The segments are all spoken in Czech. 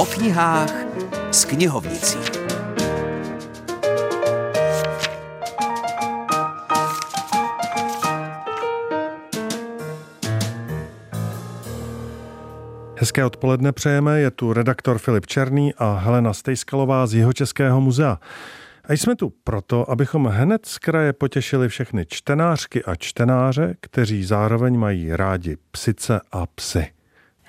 O knihách s knihovnicí. Hezké odpoledne přejeme, je tu redaktor Filip Černý a Helena Stejskalová z jeho Českého muzea. A jsme tu proto, abychom hned z kraje potěšili všechny čtenářky a čtenáře, kteří zároveň mají rádi psice a psy.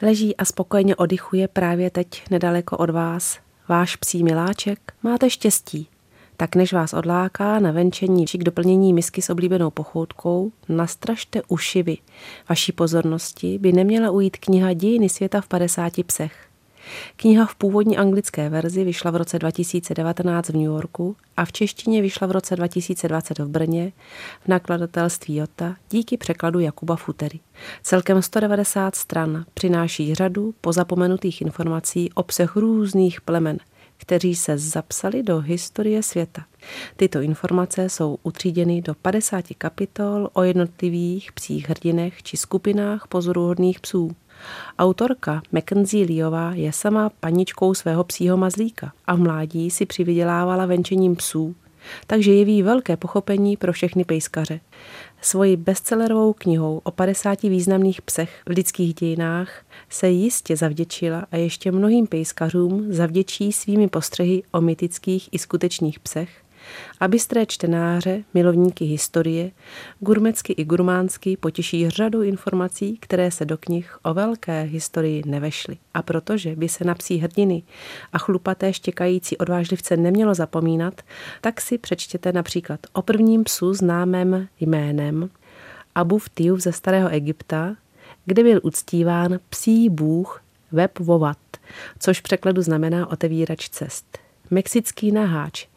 Leží a spokojeně oddychuje právě teď nedaleko od vás. Váš psí miláček, máte štěstí. Tak než vás odláká na venčení či k doplnění misky s oblíbenou pochoutkou, nastražte uši vy. Vaší pozornosti by neměla ujít kniha Dějiny světa v 50 psech. Kniha v původní anglické verzi vyšla v roce 2019 v New Yorku a v češtině vyšla v roce 2020 v Brně v nakladatelství Jota díky překladu Jakuba Futery. Celkem 190 stran přináší řadu pozapomenutých informací o psech různých plemen, kteří se zapsali do historie světa. Tyto informace jsou utříděny do 50 kapitol o jednotlivých psích hrdinech či skupinách pozoruhodných psů. Autorka Mackenzie Leová je sama paničkou svého psího mazlíka a v mládí si přivydělávala venčením psů, takže jeví velké pochopení pro všechny pejskaře. Svoji bestsellerovou knihou o 50 významných psech v lidských dějinách se jistě zavděčila a ještě mnohým pejskařům zavděčí svými postřehy o mytických i skutečných psech, a bystré čtenáře, milovníky historie, gurmecky i gurmánsky potěší řadu informací, které se do knih o velké historii nevešly. A protože by se na psí hrdiny a chlupaté štěkající odvážlivce nemělo zapomínat, tak si přečtěte například o prvním psu známém jménem Abu Ftiu ze starého Egypta, kde byl uctíván psí bůh Web Vovat, což v překladu znamená otevírač cest. Mexický naháč,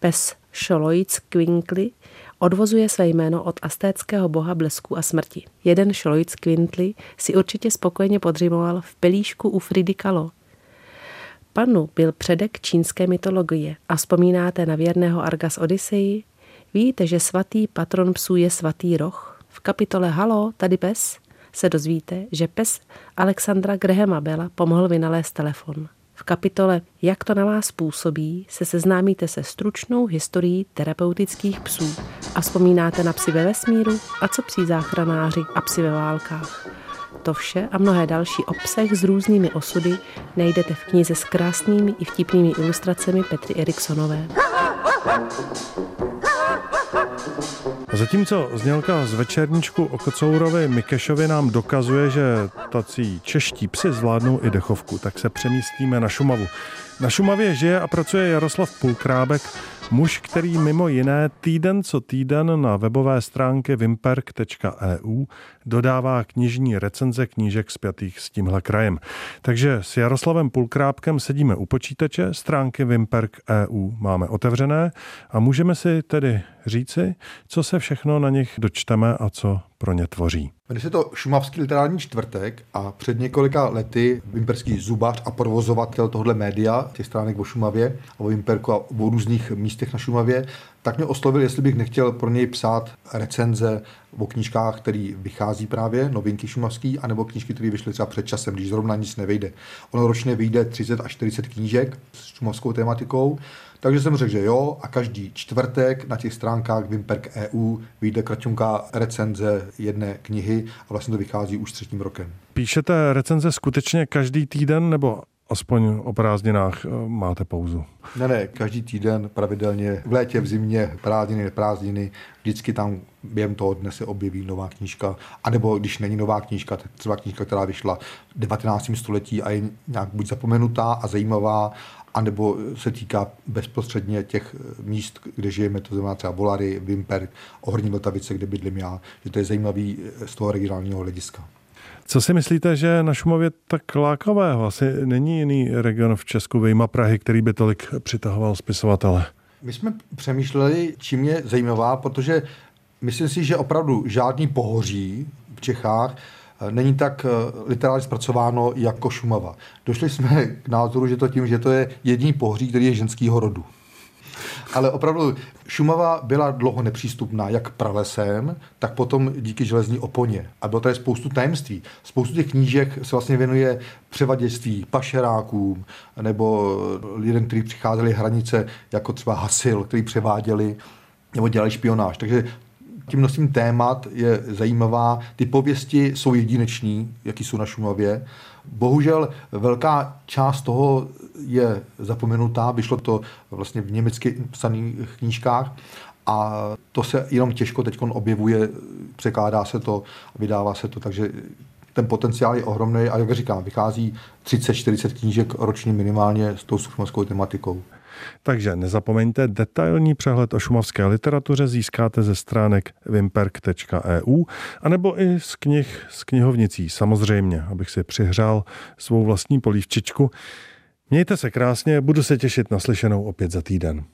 pes Šoloic Quinkly odvozuje své jméno od astéckého boha blesku a smrti. Jeden Šoloic Quintly si určitě spokojeně podřimoval v pelíšku u Fridy Kalo. Panu byl předek čínské mytologie a vzpomínáte na věrného Argas Odyssey? Víte, že svatý patron psů je svatý roh? V kapitole Halo, tady pes se dozvíte, že pes Alexandra Grahama Bella pomohl vynalézt telefon. V kapitole Jak to na vás působí se seznámíte se stručnou historií terapeutických psů a vzpomínáte na psy ve vesmíru a co psí záchranáři a psy ve válkách. To vše a mnohé další obsah s různými osudy najdete v knize s krásnými i vtipnými ilustracemi Petry Eriksonové. Zatímco znělka z večerníčku o Kocourovi Mikešovi nám dokazuje, že tací čeští psy zvládnou i dechovku, tak se přemístíme na Šumavu. Na Šumavě žije a pracuje Jaroslav Pulkrábek, muž, který mimo jiné týden co týden na webové stránky vimperk.eu dodává knižní recenze knížek spjatých s tímhle krajem. Takže s Jaroslavem Pulkrábkem sedíme u počítače, stránky Vimperk.eu máme otevřené a můžeme si tedy říci, co se všechno na nich dočteme a co pro ně tvoří. Jmenuje se to Šumavský literární čtvrtek a před několika lety vimperský zubař a provozovatel tohle média, těch stránek o Šumavě a o Vimperku a o různých místech na Šumavě, tak mě oslovil, jestli bych nechtěl pro něj psát recenze o knížkách, který vychází právě, novinky šumavský, anebo knížky, které vyšly třeba před časem, když zrovna nic nevejde. Ono ročně vyjde 30 až 40 knížek s šumavskou tematikou, takže jsem řekl, že jo a každý čtvrtek na těch stránkách Vimperk EU vyjde kraťunká recenze jedné knihy a vlastně to vychází už třetím rokem. Píšete recenze skutečně každý týden nebo aspoň o prázdninách eh, máte pauzu? Ne, ne, každý týden pravidelně v létě, v zimě, prázdniny, prázdniny, vždycky tam během toho dne se objeví nová knížka, anebo když není nová knížka, tak třeba knížka, která vyšla v 19. století a je nějak buď zapomenutá a zajímavá, anebo se týká bezprostředně těch míst, kde žijeme, to znamená třeba Volary, Vimperk, Ohorní Vltavice, kde bydlím já, že to je zajímavý z toho regionálního hlediska. Co si myslíte, že na Šumově tak lákavého? Asi není jiný region v Česku, vyjma Prahy, který by tolik přitahoval spisovatele. My jsme přemýšleli, čím je zajímavá, protože myslím si, že opravdu žádný pohoří v Čechách eh, není tak eh, literárně zpracováno jako Šumava. Došli jsme k názoru, že to tím, že to je jediný pohoří, který je ženského rodu. Ale opravdu Šumava byla dlouho nepřístupná jak pralesem, tak potom díky železní oponě. A bylo tady spoustu tajemství. Spoustu těch knížek se vlastně věnuje převaděství, pašerákům nebo lidem, kteří přicházeli hranice, jako třeba Hasil, který převáděli nebo dělali špionáž. Takže tím množstvím témat je zajímavá. Ty pověsti jsou jedineční, jaký jsou na Šumavě. Bohužel velká část toho je zapomenutá, vyšlo to vlastně v německy psaných knížkách a to se jenom těžko teď objevuje, překládá se to, vydává se to, takže ten potenciál je ohromný a jak říkám, vychází 30-40 knížek ročně minimálně s tou šumavskou tematikou. Takže nezapomeňte, detailní přehled o šumavské literatuře získáte ze stránek wimperk.eu anebo i z knih z knihovnicí, samozřejmě, abych si přihřál svou vlastní polívčičku. Mějte se krásně, budu se těšit na slyšenou opět za týden.